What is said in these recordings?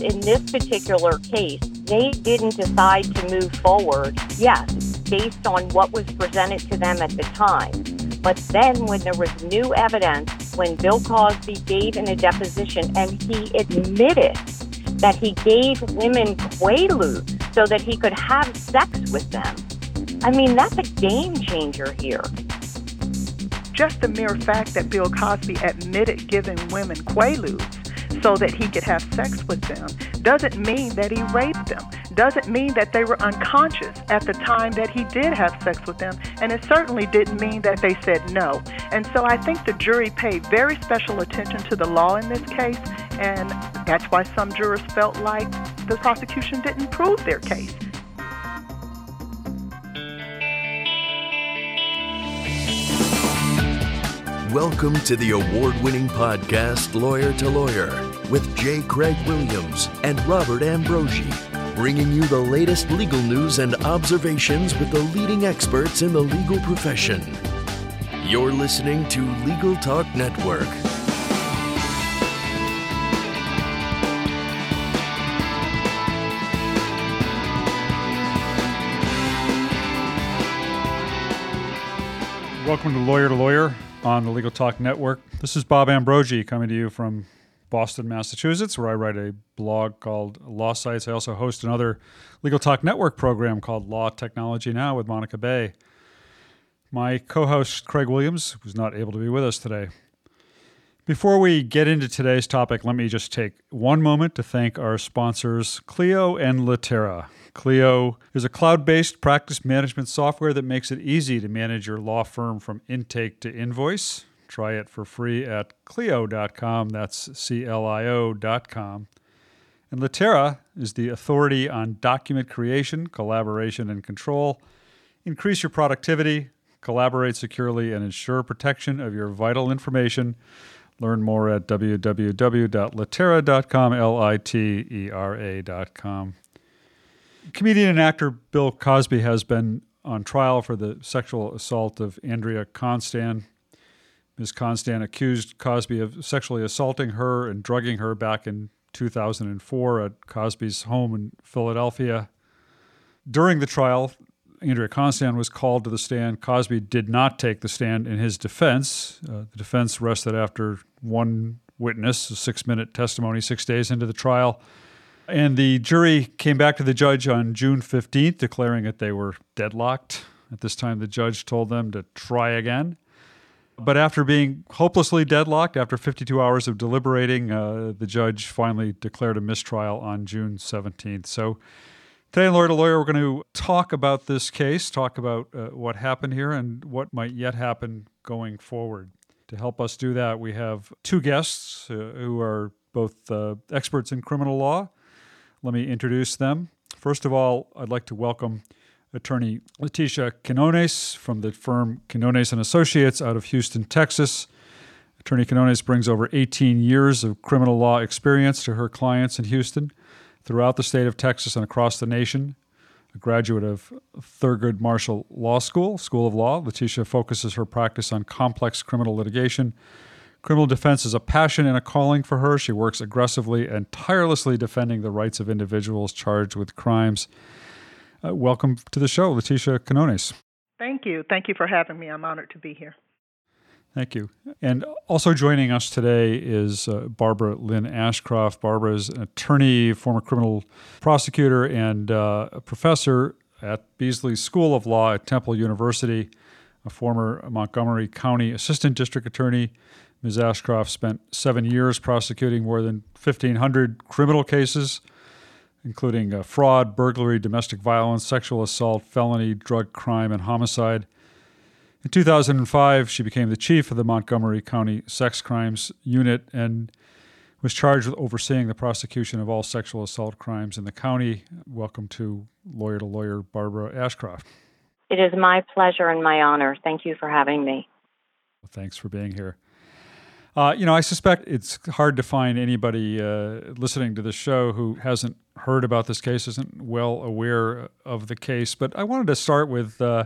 least in this particular case, they didn't decide to move forward, yes, based on what was presented to them at the time. But then, when there was new evidence, when Bill Cosby gave in a deposition and he admitted that he gave women Quaaludes so that he could have sex with them, I mean, that's a game changer here. Just the mere fact that Bill Cosby admitted giving women Quaaludes so that he could have sex with them doesn't mean that he raped them, doesn't mean that they were unconscious at the time that he did have sex with them, and it certainly didn't mean that they said no. And so I think the jury paid very special attention to the law in this case, and that's why some jurors felt like the prosecution didn't prove their case. Welcome to the award winning podcast, Lawyer to Lawyer, with J. Craig Williams and Robert Ambrogi, bringing you the latest legal news and observations with the leading experts in the legal profession. You're listening to Legal Talk Network. Welcome to Lawyer to Lawyer on the Legal Talk Network. This is Bob Ambrogi coming to you from Boston, Massachusetts, where I write a blog called Law Sites. I also host another Legal Talk Network program called Law Technology Now with Monica Bay. My co host, Craig Williams, was not able to be with us today. Before we get into today's topic, let me just take one moment to thank our sponsors, Clio and Litera. Clio is a cloud based practice management software that makes it easy to manage your law firm from intake to invoice. Try it for free at Clio.com. That's C L I O.com. And Litera is the authority on document creation, collaboration, and control. Increase your productivity, collaborate securely, and ensure protection of your vital information. Learn more at www.litera.com, L I T E R A.com. Comedian and actor Bill Cosby has been on trial for the sexual assault of Andrea Constand. Ms. Constand accused Cosby of sexually assaulting her and drugging her back in 2004 at Cosby's home in Philadelphia. During the trial, Andrea Constand was called to the stand. Cosby did not take the stand in his defense. Uh, the defense rested after one witness, a six minute testimony, six days into the trial. And the jury came back to the judge on June 15th, declaring that they were deadlocked. At this time, the judge told them to try again. But after being hopelessly deadlocked, after 52 hours of deliberating, uh, the judge finally declared a mistrial on June 17th. So today, lawyer to lawyer, we're going to talk about this case, talk about uh, what happened here, and what might yet happen going forward. To help us do that, we have two guests uh, who are both uh, experts in criminal law let me introduce them. First of all, I'd like to welcome attorney Leticia Quinones from the firm Quinones and Associates out of Houston, Texas. Attorney Quinones brings over 18 years of criminal law experience to her clients in Houston, throughout the state of Texas and across the nation. A graduate of Thurgood Marshall Law School, School of Law, Leticia focuses her practice on complex criminal litigation Criminal defense is a passion and a calling for her. She works aggressively and tirelessly defending the rights of individuals charged with crimes. Uh, welcome to the show, Leticia Quinones. Thank you. Thank you for having me. I'm honored to be here. Thank you. And also joining us today is uh, Barbara Lynn Ashcroft. Barbara is an attorney, former criminal prosecutor, and uh, a professor at Beasley School of Law at Temple University, a former Montgomery County Assistant District Attorney, Ms. Ashcroft spent seven years prosecuting more than 1,500 criminal cases, including uh, fraud, burglary, domestic violence, sexual assault, felony, drug crime, and homicide. In 2005, she became the chief of the Montgomery County Sex Crimes Unit and was charged with overseeing the prosecution of all sexual assault crimes in the county. Welcome to Lawyer to Lawyer, Barbara Ashcroft. It is my pleasure and my honor. Thank you for having me. Well, thanks for being here. Uh, you know, I suspect it's hard to find anybody uh, listening to the show who hasn't heard about this case, isn't well aware of the case. But I wanted to start with uh,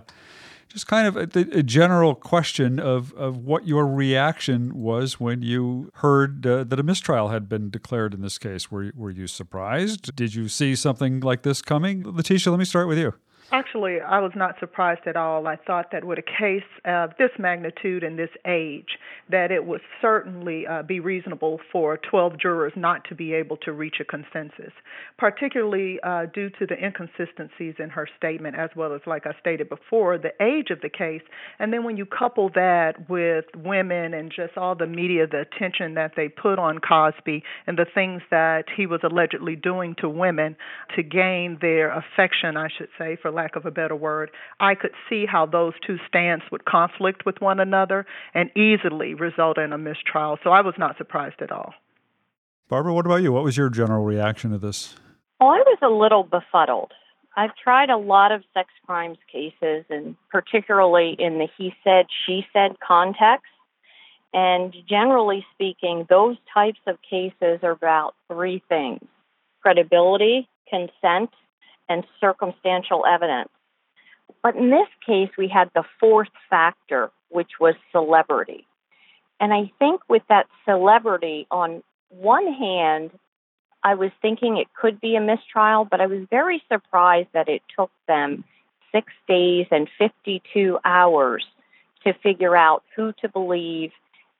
just kind of a, a, general question of, of what your reaction was when you heard uh, that a mistrial had been declared in this case. Were, were you surprised? Did you see something like this coming? Letitia, let me start with you. Actually, I was not surprised at all. I thought that with a case of this magnitude and this age, that it would certainly uh, be reasonable for 12 jurors not to be able to reach a consensus, particularly uh, due to the inconsistencies in her statement, as well as, like I stated before, the age of the case. And then when you couple that with women and just all the media, the attention that they put on Cosby and the things that he was allegedly doing to women to gain their affection, I should say, for lack of a better word, I could see how those two stands would conflict with one another and easily result in a mistrial. So I was not surprised at all. Barbara, what about you? What was your general reaction to this? Well, I was a little befuddled. I've tried a lot of sex crimes cases, and particularly in the he said, she said context. And generally speaking, those types of cases are about three things credibility, consent, and circumstantial evidence. But in this case, we had the fourth factor, which was celebrity. And I think with that celebrity, on one hand, I was thinking it could be a mistrial, but I was very surprised that it took them six days and 52 hours to figure out who to believe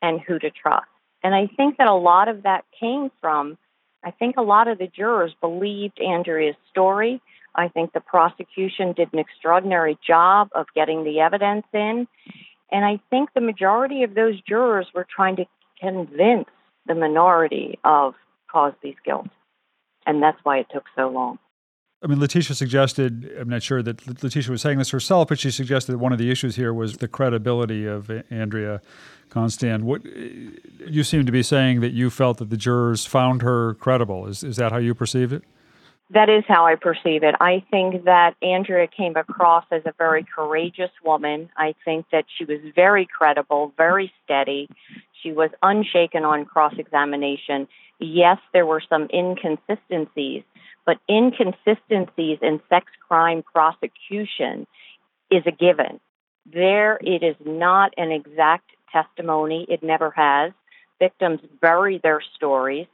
and who to trust. And I think that a lot of that came from, I think a lot of the jurors believed Andrea's story I think the prosecution did an extraordinary job of getting the evidence in. And I think the majority of those jurors were trying to convince the minority of Cosby's guilt. And that's why it took so long. I mean, Letitia suggested, I'm not sure that Letitia was saying this herself, but she suggested that one of the issues here was the credibility of Andrea Constand. What you seem to be saying that you felt that the jurors found her credible. Is, is that how you perceived it? That is how I perceive it. I think that Andrea came across as a very courageous woman. I think that she was very credible, very steady. She was unshaken on cross examination. Yes, there were some inconsistencies, but inconsistencies in sex crime prosecution is a given. There, it is not an exact testimony, it never has. Victims bury their stories.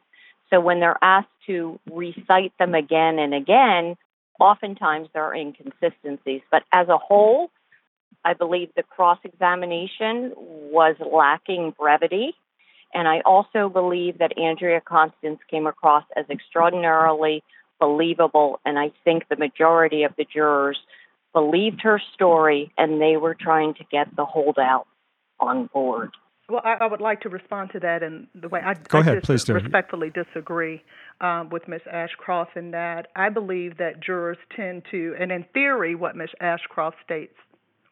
So when they're asked to recite them again and again, oftentimes there are inconsistencies. But as a whole, I believe the cross examination was lacking brevity. And I also believe that Andrea Constance came across as extraordinarily believable. And I think the majority of the jurors believed her story and they were trying to get the holdout on board. Well, I, I, would like to respond to that in the way I, Go I ahead, please do. respectfully disagree um, with Ms. Ashcroft in that I believe that jurors tend to, and in theory, what Ms. Ashcroft states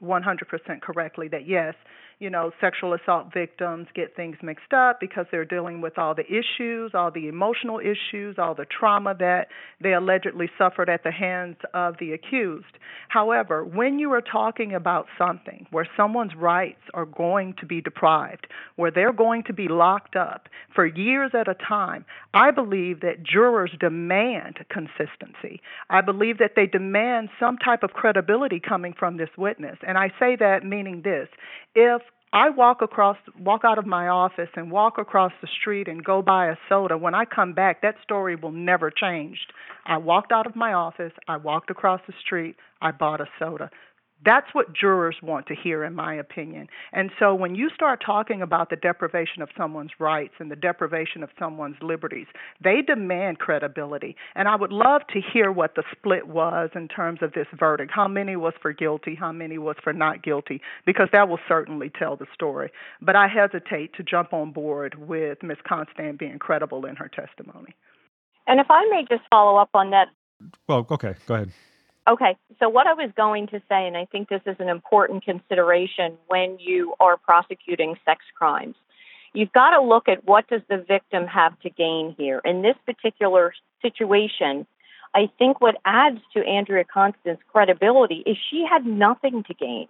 100% correctly, that yes, you know, sexual assault victims get things mixed up because they're dealing with all the issues, all the emotional issues, all the trauma that they allegedly suffered at the hands of the accused. However, when you are talking about something where someone's rights are going to be deprived, where they're going to be locked up for years at a time, I believe that jurors demand consistency. I believe that they demand some type of credibility coming from this witness. And I say that meaning this if I walk across, walk out of my office and walk across the street and go buy a soda. When I come back, that story will never change. I walked out of my office, I walked across the street, I bought a soda. That's what jurors want to hear, in my opinion. And so when you start talking about the deprivation of someone's rights and the deprivation of someone's liberties, they demand credibility. And I would love to hear what the split was in terms of this verdict. How many was for guilty? How many was for not guilty? Because that will certainly tell the story. But I hesitate to jump on board with Ms. Constand being credible in her testimony. And if I may just follow up on that. Well, okay, go ahead. Okay, so what I was going to say, and I think this is an important consideration when you are prosecuting sex crimes, you've got to look at what does the victim have to gain here. In this particular situation, I think what adds to Andrea Constance's credibility is she had nothing to gain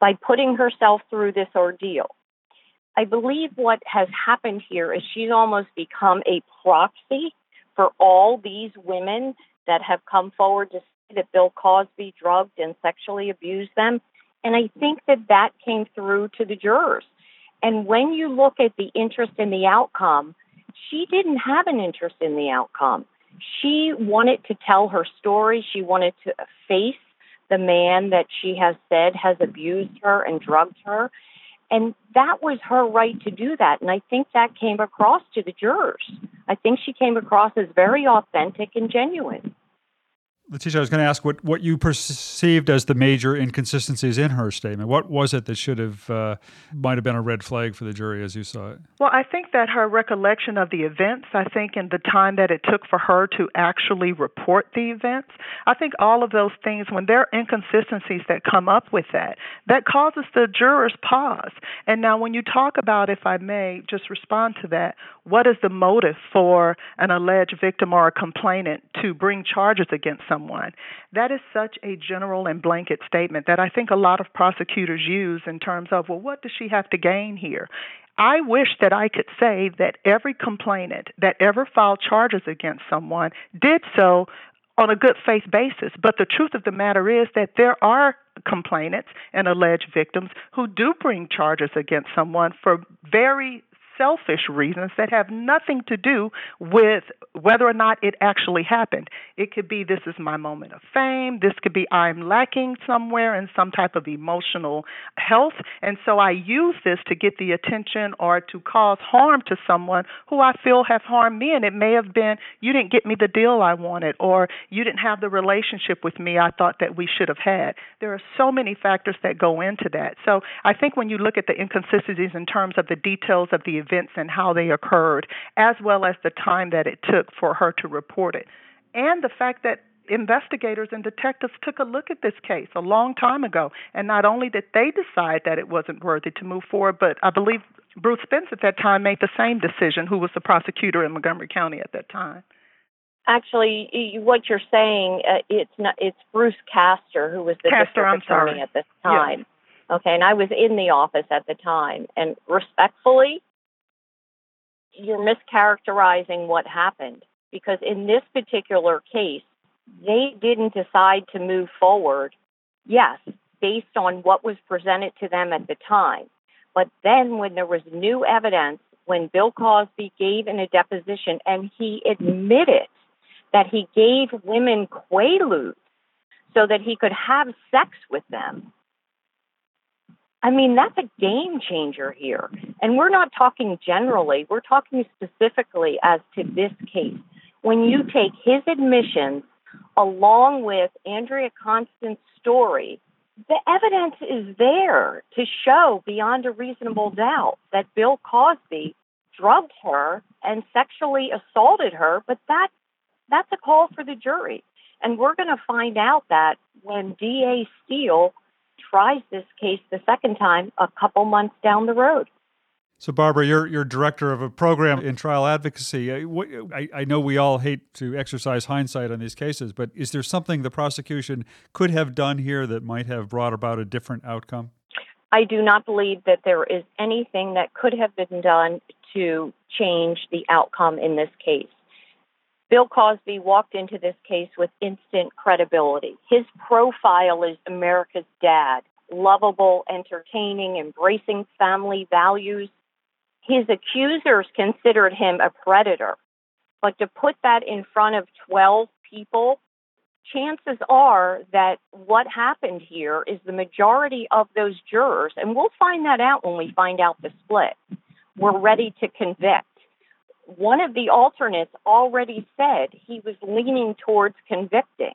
by putting herself through this ordeal. I believe what has happened here is she's almost become a proxy for all these women that have come forward to that Bill Cosby drugged and sexually abused them. And I think that that came through to the jurors. And when you look at the interest in the outcome, she didn't have an interest in the outcome. She wanted to tell her story. She wanted to face the man that she has said has abused her and drugged her. And that was her right to do that. And I think that came across to the jurors. I think she came across as very authentic and genuine. Letitia, I was going to ask what, what you perceived as the major inconsistencies in her statement. What was it that should have, uh, might have been a red flag for the jury as you saw it? Well, I think that her recollection of the events, I think in the time that it took for her to actually report the events, I think all of those things, when there are inconsistencies that come up with that, that causes the jurors pause. And now, when you talk about, if I may just respond to that, what is the motive for an alleged victim or a complainant to bring charges against someone? That is such a general and blanket statement that I think a lot of prosecutors use in terms of, well, what does she have to gain here? I wish that I could say that every complainant that ever filed charges against someone did so on a good faith basis. But the truth of the matter is that there are complainants and alleged victims who do bring charges against someone for very selfish reasons that have nothing to do with whether or not it actually happened. It could be this is my moment of fame. This could be I'm lacking somewhere in some type of emotional health. And so I use this to get the attention or to cause harm to someone who I feel have harmed me. And it may have been you didn't get me the deal I wanted or you didn't have the relationship with me I thought that we should have had. There are so many factors that go into that. So I think when you look at the inconsistencies in terms of the details of the events and how they occurred, as well as the time that it took for her to report it. And the fact that investigators and detectives took a look at this case a long time ago. And not only did they decide that it wasn't worthy to move forward, but I believe Bruce Spence at that time made the same decision, who was the prosecutor in Montgomery County at that time. Actually, what you're saying, uh, it's not, it's Bruce Castor who was the Castor, district attorney at this time. Yes. Okay, and I was in the office at the time, and respectfully, you're mischaracterizing what happened because in this particular case, they didn't decide to move forward, yes, based on what was presented to them at the time. But then when there was new evidence, when Bill Cosby gave in a deposition and he admitted that he gave women quaaludes so that he could have sex with them, I mean, that's a game changer here. And we're not talking generally, we're talking specifically as to this case. When you take his admissions along with Andrea Constant's story, the evidence is there to show beyond a reasonable doubt that Bill Cosby drugged her and sexually assaulted her, but that's that's a call for the jury. And we're going to find out that when DA Steele tries this case the second time a couple months down the road. So, Barbara, you're, you're director of a program in trial advocacy. Uh, I, I know we all hate to exercise hindsight on these cases, but is there something the prosecution could have done here that might have brought about a different outcome? I do not believe that there is anything that could have been done to change the outcome in this case. Bill Cosby walked into this case with instant credibility. His profile is America's dad, lovable, entertaining, embracing family values. His accusers considered him a predator. But to put that in front of 12 people, chances are that what happened here is the majority of those jurors, and we'll find that out when we find out the split, were ready to convict one of the alternates already said he was leaning towards convicting.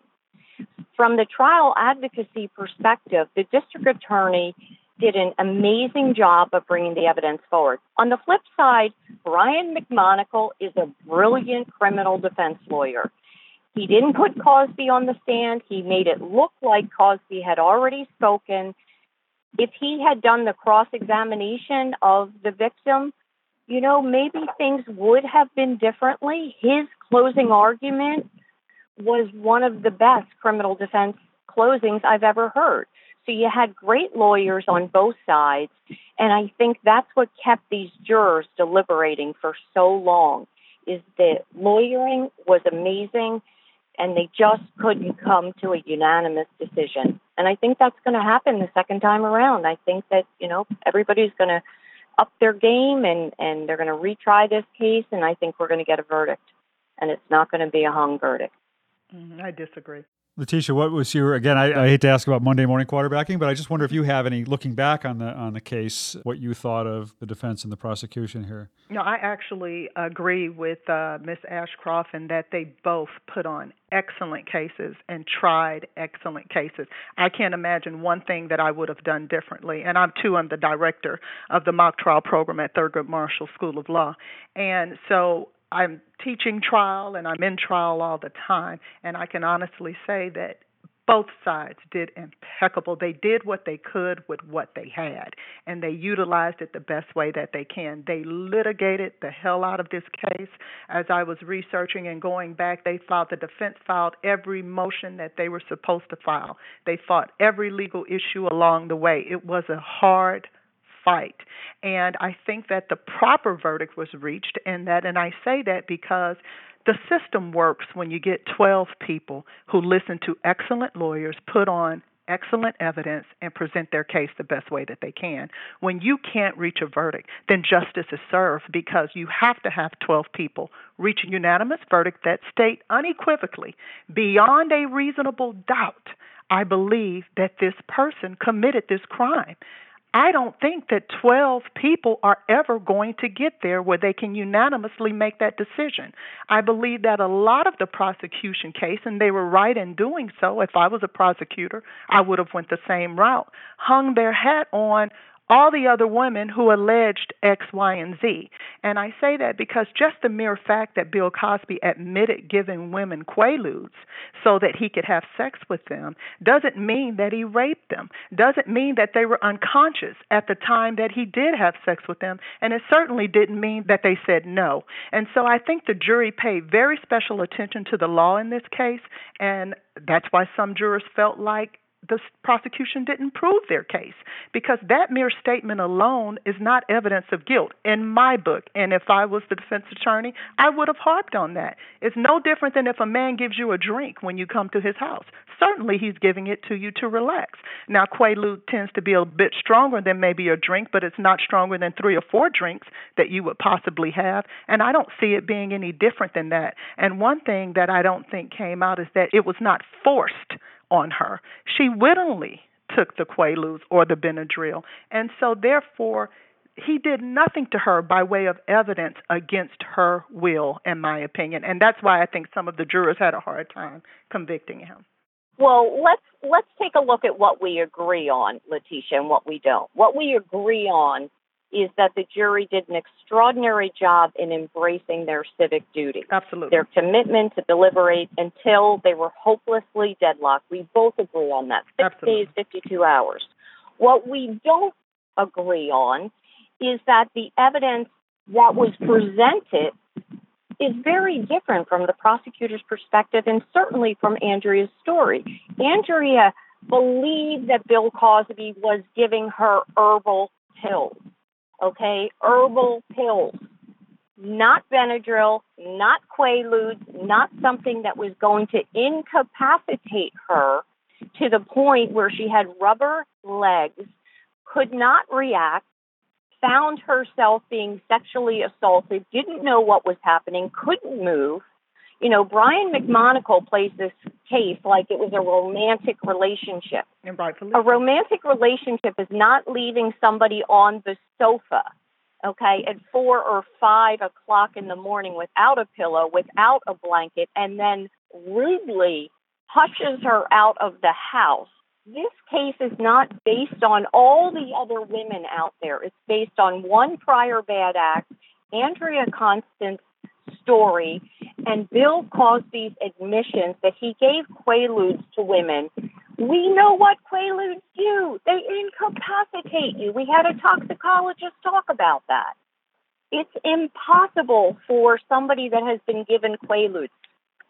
From the trial advocacy perspective, the district attorney did an amazing job of bringing the evidence forward. On the flip side, Brian McMonagle is a brilliant criminal defense lawyer. He didn't put Cosby on the stand. He made it look like Cosby had already spoken. If he had done the cross examination of the victim, you know, maybe things would have been differently. His closing argument was one of the best criminal defense closings I've ever heard. So you had great lawyers on both sides, and I think that's what kept these jurors deliberating for so long. Is that lawyering was amazing. and they just couldn't come to a unanimous decision. And I think that's going to happen the second time around. I think that, you know, everybody's going to up their game and, and they're going to retry this case, and I think we're going to get a verdict. And it's not going to be a hung verdict. Mm, I disagree. Letitia, what was your again? I, I, hate to ask about Monday morning quarterbacking, but I just wonder if you have any looking back on the on the case, what you thought of the defense and the prosecution here. No, I actually agree with uh, Miss Ashcroft in that they both put on excellent cases and tried excellent cases. I can't imagine one thing that I would have done differently. And I'm too. I'm the director of the mock trial program at Thurgood Marshall School of Law, and so I'm teaching trial and I'm in trial all the time, and I can honestly say that both sides did impeccable. They did what they could with what they had, and they utilized it the best way that they can. They litigated the hell out of this case. As I was researching and going back, they filed, the defense filed every motion that they were supposed to file. They fought every legal issue along the way. It was a hard fight. And I think that the proper verdict was reached, and that, and I say that because the system works when you get 12 people who listen to excellent lawyers put on excellent evidence and present their case the best way that they can. When you can't reach a verdict, then justice is served because you have to have 12 people reach a unanimous verdict that state unequivocally, beyond a reasonable doubt, I believe that this person committed this crime. I don't think that 12 people are ever going to get there where they can unanimously make that decision. I believe that a lot of the prosecution case, and they were right in doing so. If I was a prosecutor, I would have went the same route. Hung their hat on all the other women who alleged X, Y, and Z. And I say that because just the mere fact that Bill Cosby admitted giving women quaaludes so that he could have sex with them doesn't mean that he raped them, doesn't mean that they were unconscious at the time that he did have sex with them, and it certainly didn't mean that they said no. And so I think the jury paid very special attention to the law in this case, and that's why some jurors felt like the prosecution didn't prove their case because that mere statement alone is not evidence of guilt in my book. And if I was the defense attorney, I would have harped on that. It's no different than if a man gives you a drink when you come to his house. Certainly, he's giving it to you to relax. Now, Quaalude tends to be a bit stronger than maybe a drink, but it's not stronger than three or four drinks that you would possibly have. And I don't see it being any different than that. And one thing that I don't think came out is that it was not forced on her. She willingly took the Quaaludes or the Benadryl. And so, therefore, he did nothing to her by way of evidence against her will, in my opinion. And that's why I think some of the jurors had a hard time convicting him. Well, let's let's take a look at what we agree on, Letitia, and what we don't. What we agree on is that the jury did an extraordinary job in embracing their civic duty. Absolutely. Their commitment to deliberate until they were hopelessly deadlocked. We both agree on that. Six Absolutely. days, 52 hours. What we don't agree on is that the evidence that was presented is very different from the prosecutor's perspective and certainly from Andrea's story. Andrea believed that Bill Cosby was giving her herbal pills okay? Herbal pills, not Benadryl, not Quaaludes, not something that was going to incapacitate her to the point where she had rubber legs, could not react, found herself being sexually assaulted, didn't know what was happening, couldn't move, you know, Brian McMonagle plays this case like it was a romantic relationship. And rightfully. A romantic relationship is not leaving somebody on the sofa, okay, at four or five o'clock in the morning without a pillow, without a blanket, and then rudely hushes her out of the house. This case is not based on all the other women out there. It's based on one prior bad act, Andrea Constance story and Bill Cosby's admissions that he gave Quaaludes to women, we know what Quaaludes do. They incapacitate you. We had a toxicologist talk about that. It's impossible for somebody that has been given Quaaludes.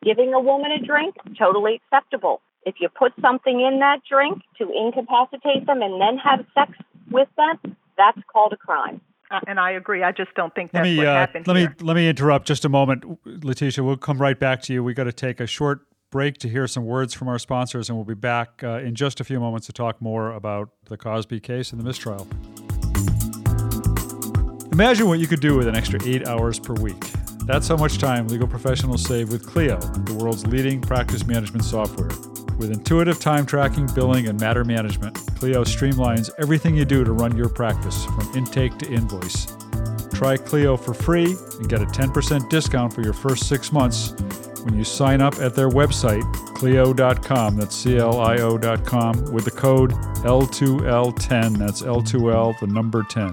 Giving a woman a drink, totally acceptable. If you put something in that drink to incapacitate them and then have sex with them, that's called a crime. Uh, and I agree. I just don't think that's let me, what uh, happened let here. me let me interrupt just a moment, Letitia. We'll come right back to you. We got to take a short break to hear some words from our sponsors, and we'll be back uh, in just a few moments to talk more about the Cosby case and the mistrial. Imagine what you could do with an extra eight hours per week. That's how much time legal professionals save with Clio, the world's leading practice management software. With intuitive time tracking, billing, and matter management, Clio streamlines everything you do to run your practice from intake to invoice. Try Clio for free and get a 10% discount for your first six months when you sign up at their website, Clio.com, that's C L I O.com, with the code L2L10, that's L2L, the number 10.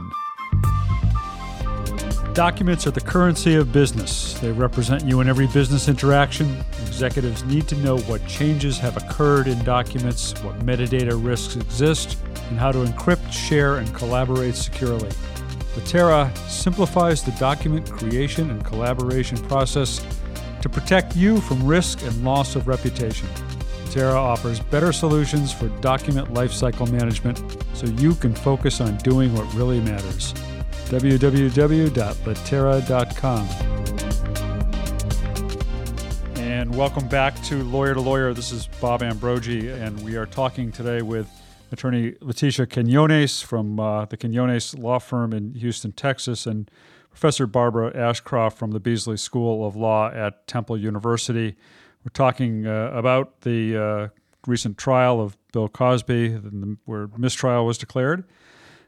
Documents are the currency of business. They represent you in every business interaction. Executives need to know what changes have occurred in documents, what metadata risks exist, and how to encrypt, share, and collaborate securely. Litera simplifies the document creation and collaboration process to protect you from risk and loss of reputation. Litera offers better solutions for document lifecycle management so you can focus on doing what really matters www.litera.com. And welcome back to Lawyer to Lawyer. This is Bob Ambrogi, and we are talking today with attorney Leticia Quinones from uh, the Quinones Law Firm in Houston, Texas, and Professor Barbara Ashcroft from the Beasley School of Law at Temple University. We're talking uh, about the uh, recent trial of Bill Cosby, where mistrial was declared.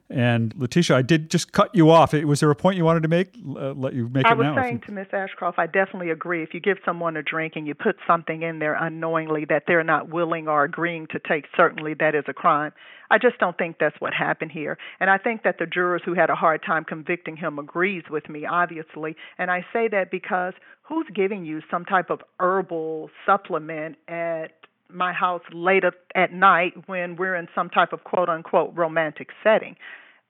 And Letitia, I did just cut you off. Was there a point you wanted to make? Uh, let you make I it now. I was saying to Miss Ashcroft, I definitely agree. If you give someone a drink and you put something in there unknowingly that they're not willing or agreeing to take, certainly that is a crime. I just don't think that's what happened here. And I think that the jurors who had a hard time convicting him agrees with me, obviously. And I say that because who's giving you some type of herbal supplement at my house late at night when we're in some type of quote unquote romantic setting.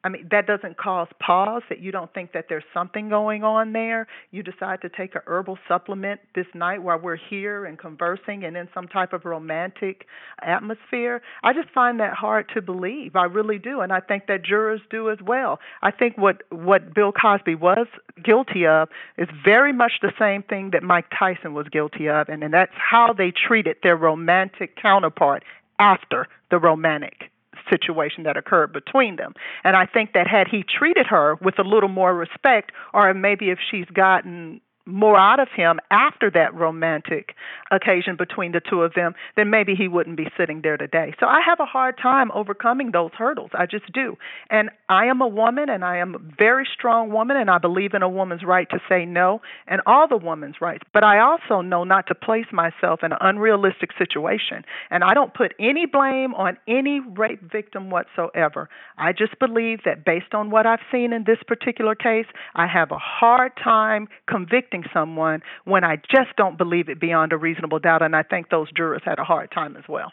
I mean, that doesn't cause pause that you don't think that there's something going on there. You decide to take a herbal supplement this night while we're here and conversing and in some type of romantic atmosphere. I just find that hard to believe. I really do, and I think that jurors do as well. I think what what Bill Cosby was guilty of is very much the same thing that Mike Tyson was guilty of, and, and that's how they treated their romantic counterpart after the romantic situation that occurred between them. And I think that had he treated her with a little more respect, or maybe if she's gotten more out of him after that romantic occasion between the two of them, then maybe he wouldn't be sitting there today. So I have a hard time overcoming those hurdles. I just do. And I am a woman and I am a very strong woman and I believe in a woman's right to say no and all the woman's rights. But I also know not to place myself in an unrealistic situation. And I don't put any blame on any rape victim whatsoever. I just believe that based on what I've seen in this particular case, I have a hard time convicting someone when I just don't believe it beyond a reasonable doubt. And I think those jurors had a hard time as well.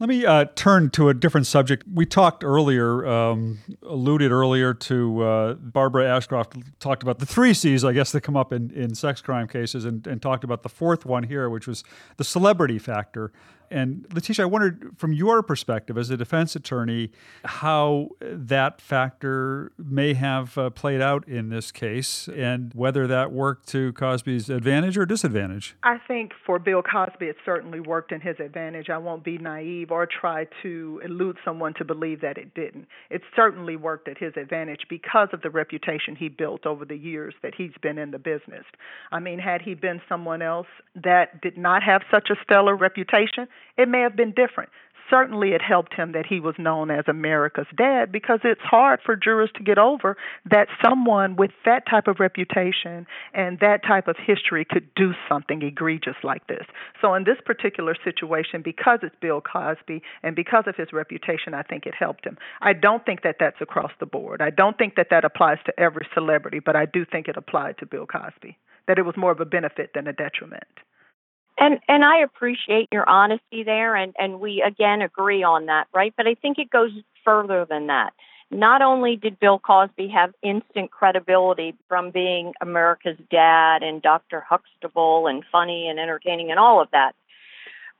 Let me uh, turn to a different subject. We talked earlier, um, alluded earlier to uh, Barbara Ashcroft talked about the three C's, I guess, that come up in, in sex crime cases, and, and talked about the fourth one here, which was the celebrity factor. And Leticia, I wondered from your perspective as a defense attorney how that factor may have uh, played out in this case and whether that worked to Cosby's advantage or disadvantage. I think for Bill Cosby, it certainly worked in his advantage. I won't be naive or try to elude someone to believe that it didn't. It certainly worked at his advantage because of the reputation he built over the years that he's been in the business. I mean, had he been someone else that did not have such a stellar reputation, it may have been different. Certainly, it helped him that he was known as America's dad because it's hard for jurors to get over that someone with that type of reputation and that type of history could do something egregious like this. So, in this particular situation, because it's Bill Cosby and because of his reputation, I think it helped him. I don't think that that's across the board. I don't think that that applies to every celebrity, but I do think it applied to Bill Cosby, that it was more of a benefit than a detriment. And and I appreciate your honesty there and and we again agree on that, right? But I think it goes further than that. Not only did Bill Cosby have instant credibility from being America's dad and Dr. Huxtable and funny and entertaining and all of that,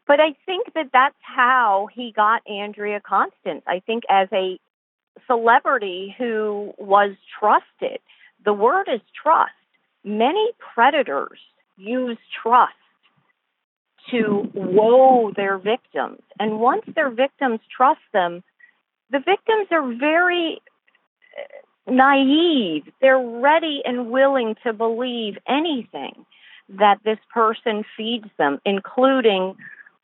but I think that that's how he got Andrea Constand. I think as a celebrity who was trusted, the word is trust. Many predators use trust to woe their victims. And once their victims trust them, the victims are very uh, naive. They're ready and willing to believe anything that this person feeds them, including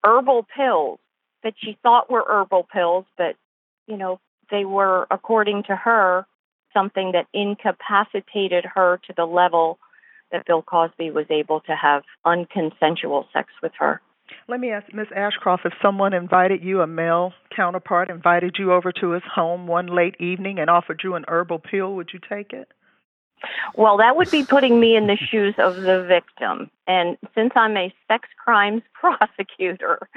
herbal pills that she thought were herbal pills, but, you know, they were, according to her, something that incapacitated her to the level that Bill Cosby was able to have unconsensual sex with her. Let me ask Ms. Ashcroft if someone invited you, a male counterpart, invited you over to his home one late evening and offered you an herbal pill, would you take it? Well, that would be putting me in the shoes of the victim. And since I'm a sex crimes prosecutor,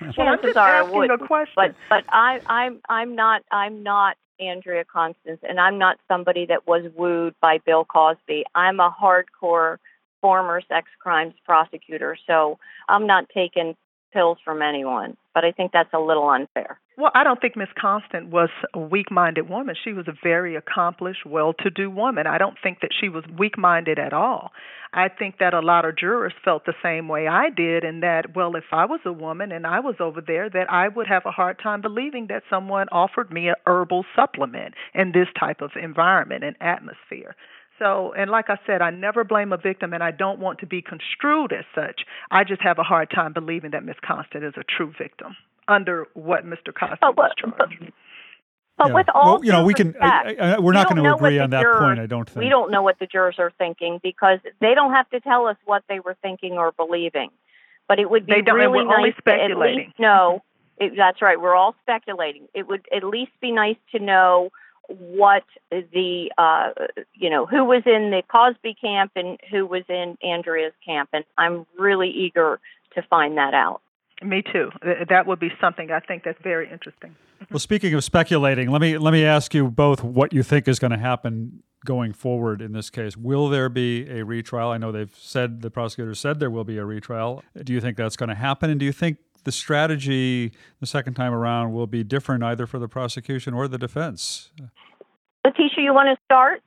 chances well, are I would. But but I I'm I'm not I'm not Andrea Constance, and I'm not somebody that was wooed by Bill Cosby. I'm a hardcore former sex crimes prosecutor, so I'm not taking pills from anyone. But I think that's a little unfair. Well, I don't think Miss Constant was a weak minded woman. She was a very accomplished, well to do woman. I don't think that she was weak minded at all. I think that a lot of jurors felt the same way I did, in that, well, if I was a woman and I was over there, that I would have a hard time believing that someone offered me a herbal supplement in this type of environment and atmosphere. So, and like I said, I never blame a victim and I don't want to be construed as such. I just have a hard time believing that Miss Constant is a true victim under what Mr. Cosby oh, was charged. But, but yeah. with all well, you know, we can. Respect, I, I, we're not going to agree on that jurors, point. I don't think we don't know what the jurors are thinking because they don't have to tell us what they were thinking or believing. But it would be they don't, really we're nice to at least know. It, that's right. We're all speculating. It would at least be nice to know what the uh, you know who was in the Cosby camp and who was in Andrea's camp, and I'm really eager to find that out. Me too. That would be something I think that's very interesting. Well, speaking of speculating, let me let me ask you both what you think is going to happen going forward in this case. Will there be a retrial? I know they've said the prosecutors said there will be a retrial. Do you think that's going to happen? And do you think the strategy the second time around will be different either for the prosecution or the defense? Letitia, you want to start?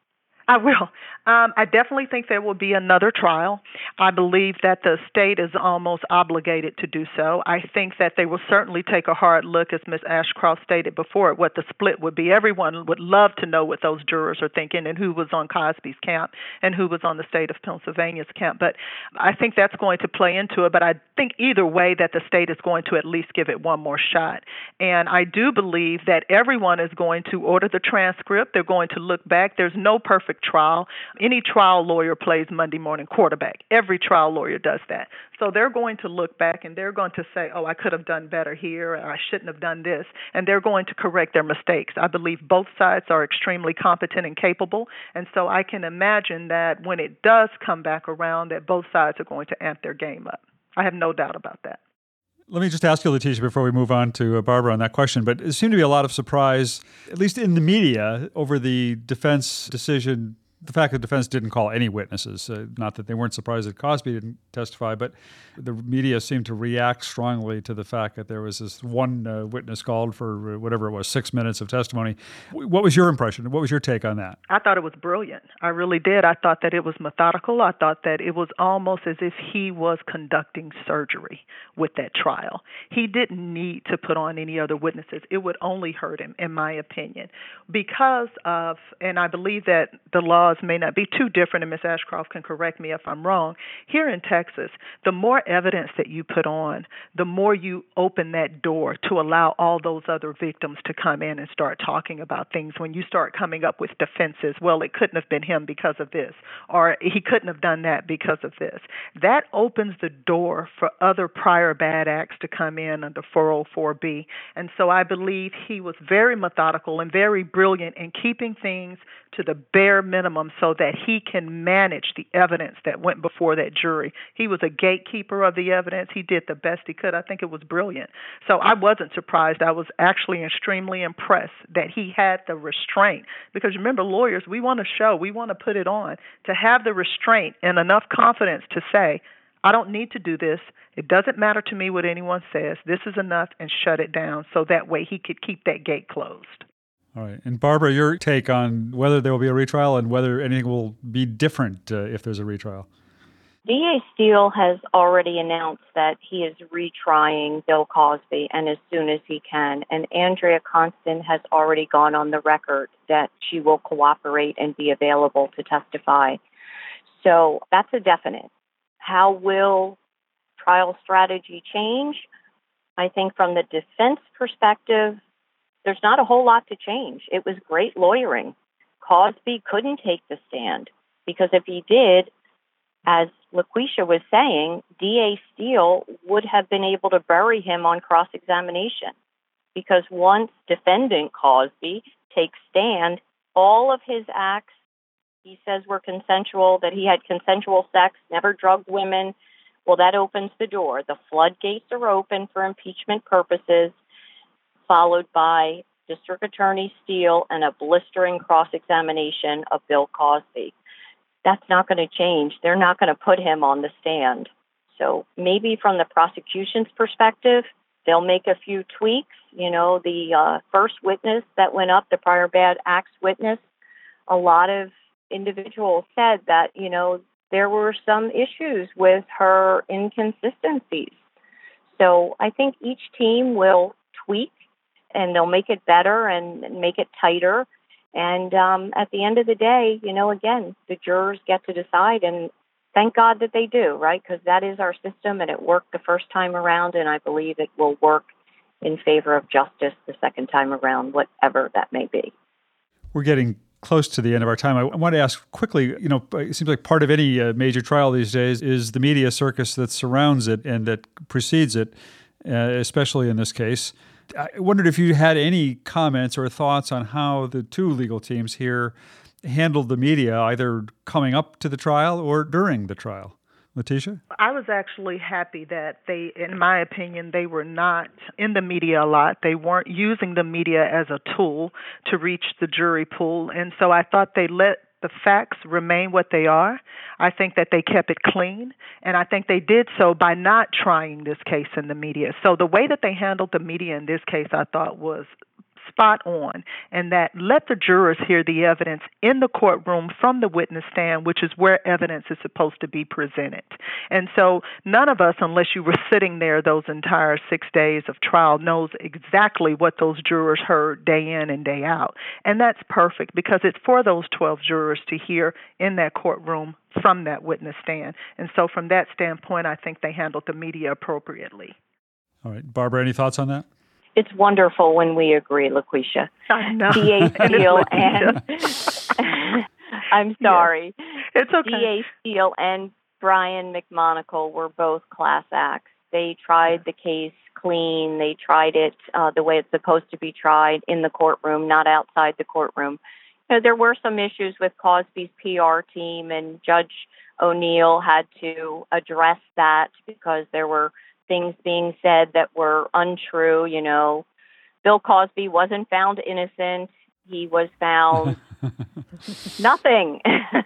I will. Um, I definitely think there will be another trial. I believe that the state is almost obligated to do so. I think that they will certainly take a hard look, as Ms. Ashcroft stated before, at what the split would be. Everyone would love to know what those jurors are thinking and who was on Cosby's camp and who was on the state of Pennsylvania's camp. But I think that's going to play into it. But I think either way that the state is going to at least give it one more shot. And I do believe that everyone is going to order the transcript. They're going to look back. There's no perfect trial. Any trial lawyer plays Monday morning quarterback. Every trial lawyer does that. So they're going to look back and they're going to say, oh, I could have done better here, or I shouldn't have done this. And they're going to correct their mistakes. I believe both sides are extremely competent and capable. And so I can imagine that when it does come back around, that both sides are going to amp their game up. I have no doubt about that. Let me just ask you, Letitia, before we move on to uh, Barbara on that question. But it seemed to be a lot of surprise, at least in the media, over the defense decision the fact that the defense didn't call any witnesses, uh, not that they weren't surprised that Cosby didn't testify, but the media seemed to react strongly to the fact that there was this one uh, witness called for uh, whatever it was, six minutes of testimony. What was your impression? What was your take on that? I thought it was brilliant. I really did. I thought that it was methodical. I thought that it was almost as if he was conducting surgery with that trial. He didn't need to put on any other witnesses. It would only hurt him, in my opinion, because of, and I believe that the law laws may not be too different, and Ms. Ashcroft can correct me if I'm wrong. Here in Texas, the more evidence that you put on, the more you open that door to allow all those other victims to come in and start talking about things. When you start coming up with defenses, well, it couldn't have been him because of this, or he couldn't have done that because of this. That opens the door for other prior bad acts to come in under 404B. And so I believe he was very methodical and very brilliant in keeping things to the bare minimum so that he can manage the evidence that went before that jury. He was a gatekeeper of the evidence. He did the best he could. I think it was brilliant. So I wasn't surprised. I was actually extremely impressed that he had the restraint. Because remember, lawyers, we want to show, we want to put it on, to have the restraint and enough confidence to say, I don't need to do this. It doesn't matter to me what anyone says. This is enough and shut it down so that way he could keep that gate closed. All right. And Barbara, your take on whether there will be a retrial and whether anything will be different uh, if there's a retrial. DA Steele has already announced that he is retrying Bill Cosby and as soon as he can. And Andrea Constand has already gone on the record that she will cooperate and be available to testify. So that's a definite. How will trial strategy change? I think from the defense perspective, there's not a whole lot to change. It was great lawyering. Cosby couldn't take the stand because if he did, as Letitia was saying, DA Steele would have been able to bury him on cross examination because once defendant Cosby takes stand, all of his acts he says were consensual, that he had consensual sex, never drugged women. Well, that opens the door. The floodgates are open for impeachment purposes, followed by District Attorney Steele and a blistering cross examination of Bill Cosby that's not going to change. They're not going to put him on the stand. So maybe from the prosecution's perspective, they'll make a few tweaks. You know, the uh, first witness that went up, the prior bad acts witness, a lot of individuals said that, you know, there were some issues with her inconsistencies. So I think each team will tweak and they'll make it better and make it tighter and um, at the end of the day, you know, again, the jurors get to decide, and thank God that they do, right? Because that is our system, and it worked the first time around, and I believe it will work in favor of justice the second time around, whatever that may be. We're getting close to the end of our time. I want to ask quickly you know, it seems like part of any uh, major trial these days is the media circus that surrounds it and that precedes it, uh, especially in this case. I wondered if you had any comments or thoughts on how the two legal teams here handled the media, either coming up to the trial or during the trial. Letitia? I was actually happy that they, in my opinion, they were not in the media a lot. They weren't using the media as a tool to reach the jury pool. And so I thought they let the facts remain what they are. I think that they kept it clean, and I think they did so by not trying this case in the media. So the way that they handled the media in this case, I thought was spot on, and that let the jurors hear the evidence in the courtroom from the witness stand, which is where evidence is supposed to be presented. And so none of us, unless you were sitting there those entire six days of trial, knows exactly what those jurors heard day in and day out. And that's perfect because it's for those 12 jurors to hear in that courtroom from that witness stand. And so, from that standpoint, I think they handled the media appropriately. All right. Barbara, any thoughts on that? It's wonderful when we agree, Letitia. I know. DA Steele and I'm sorry. It's okay. DA Steele and Brian McMonagle were both class acts. They tried the case clean. They tried it uh, the way it's supposed to be tried in the courtroom, not outside the courtroom. You know, there were some issues with Cosby's PR team, and Judge O'Neill had to address that because there were things being said that were untrue. You know, Bill Cosby wasn't found innocent. He was found nothing.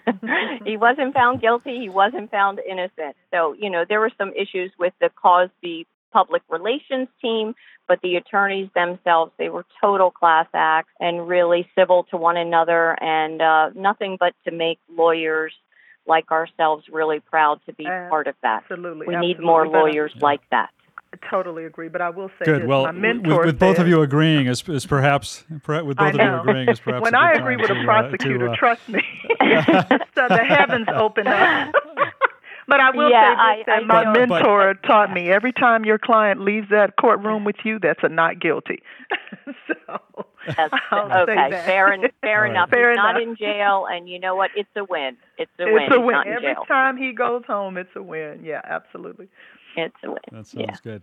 he wasn't found guilty. He wasn't found innocent. So, you know, there were some issues with the Cosby public relations team, but the attorneys themselves, they were total class acts and really civil to one another and uh, nothing but to make lawyers like ourselves really proud to be uh, part of that. Absolutely. We absolutely. need more lawyers yeah. like that. I totally agree, but I will say Good. This. Well, my mentor with, with both of you agreeing is, is perhaps with both of you agreeing is perhaps when I agree with a prosecutor, uh, to, uh, trust me, so the heavens open up. But I will yeah, say this: I, that my I mentor but, taught me every time your client leaves that courtroom with you, that's a not guilty. so that's, okay, fair, and, fair right. enough. Fair He's enough. not in jail, and you know what? It's a win. It's a it's win. a win. He's Every time he goes home, it's a win. Yeah, absolutely. It's a win. That sounds yeah. good.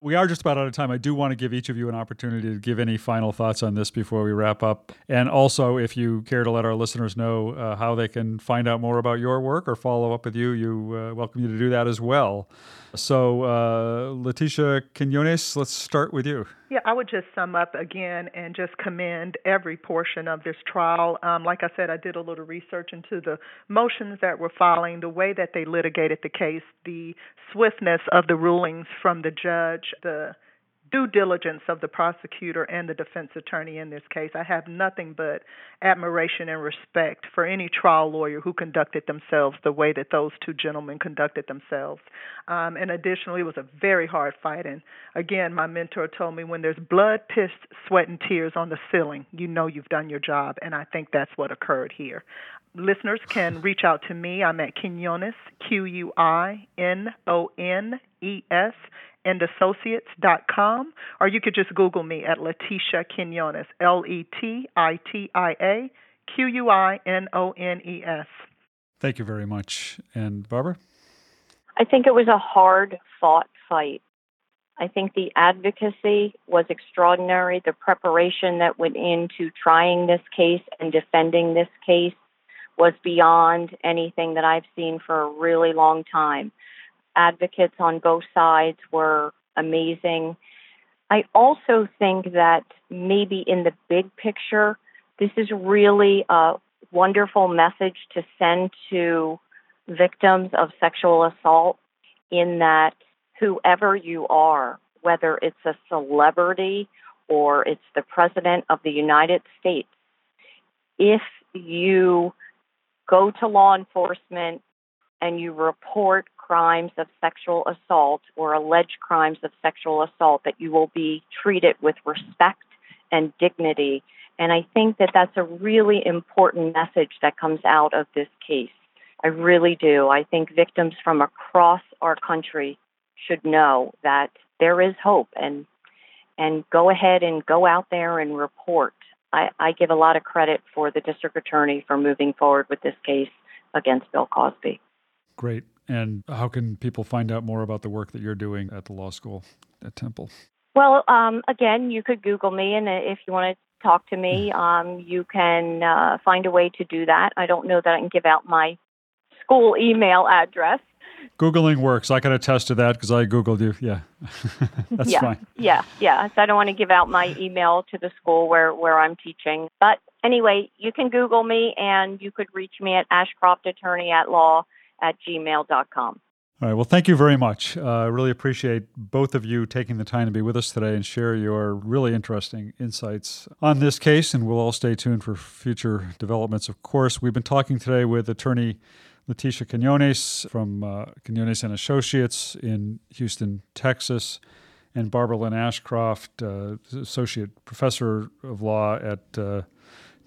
We are just about out of time. I do want to give each of you an opportunity to give any final thoughts on this before we wrap up. And also, if you care to let our listeners know uh, how they can find out more about your work or follow up with you, you uh, welcome you to do that as well. So, uh, Letitia Quinones, let's start with you. Yeah, I would just sum up again and just commend every portion of this trial. Um, like I said, I did a little research into the motions that were filing, the way that they litigated the case, the swiftness of the rulings from the judge, the due diligence of the prosecutor and the defense attorney in this case. I have nothing but admiration and respect for any trial lawyer who conducted themselves the way that those two gentlemen conducted themselves. Um, and additionally, it was a very hard fight. And again, my mentor told me when there's blood, piss, sweat, and tears on the ceiling, you know you've done your job. And I think that's what occurred here. Listeners can reach out to me. I'm at Quinones, Q U I N O N E S and associates.com, or you could just Google me at Letitia Quinones, L E T I T I A Q U I N O N E S. Thank you very much. And Barbara? I think it was a hard fought fight. I think the advocacy was extraordinary. The preparation that went into trying this case and defending this case was beyond anything that I've seen for a really long time advocates on both sides were amazing. I also think that maybe in the big picture, this is really a wonderful message to send to victims of sexual assault in that whoever you are, whether it's a celebrity or it's the President of the United States, if you go to law enforcement and you report crimes of sexual assault or alleged crimes of sexual assault, that you will be treated with respect and dignity. And I think that that's a really important message that comes out of this case. I really do. I think victims from across our country should know that there is hope and and go ahead and go out there and report. I, I give a lot of credit for the district attorney for moving forward with this case against Bill Cosby. Great. And how can people find out more about the work that you're doing at the law school at Temple? Well, um, again, you could Google me, and if you want to talk to me, mm-hmm. um, you can uh, find a way to do that. I don't know that I can give out my school email address. Googling works. I can attest to that because I Googled you. Yeah, that's yeah, fine. Yeah, yeah. So I don't want to give out my email to the school where, where I'm teaching. But anyway, you can Google me and you could reach me at Ashcroft Attorney at Law at gmail.com. All right. Well, thank you very much. Uh, I really appreciate both of you taking the time to be with us today and share your really interesting insights on this case. And we'll all stay tuned for future developments, of course. We've been talking today with attorney Letitia Quinones from uh, Quinones and Associates in Houston, Texas, and Barbara Lynn Ashcroft, uh, associate professor of law at uh,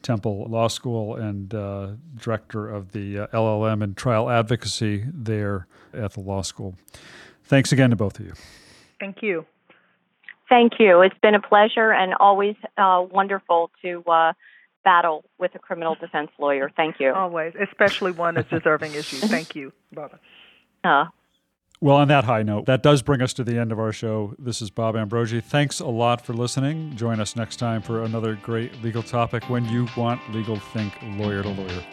Temple Law School and uh, director of the uh, LLM and trial advocacy there at the law school. Thanks again to both of you. Thank you. Thank you. It's been a pleasure and always uh, wonderful to uh, battle with a criminal defense lawyer. Thank you. Always, especially one as deserving as you. Thank you, Barbara. Uh, well, on that high note, that does bring us to the end of our show. This is Bob Ambrogi. Thanks a lot for listening. Join us next time for another great legal topic when you want legal think lawyer to lawyer.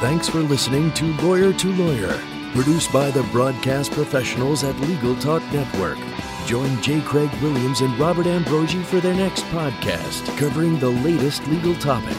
Thanks for listening to Lawyer to Lawyer, produced by the broadcast professionals at Legal Talk Network. Join J. Craig Williams and Robert Ambrogi for their next podcast covering the latest legal topic.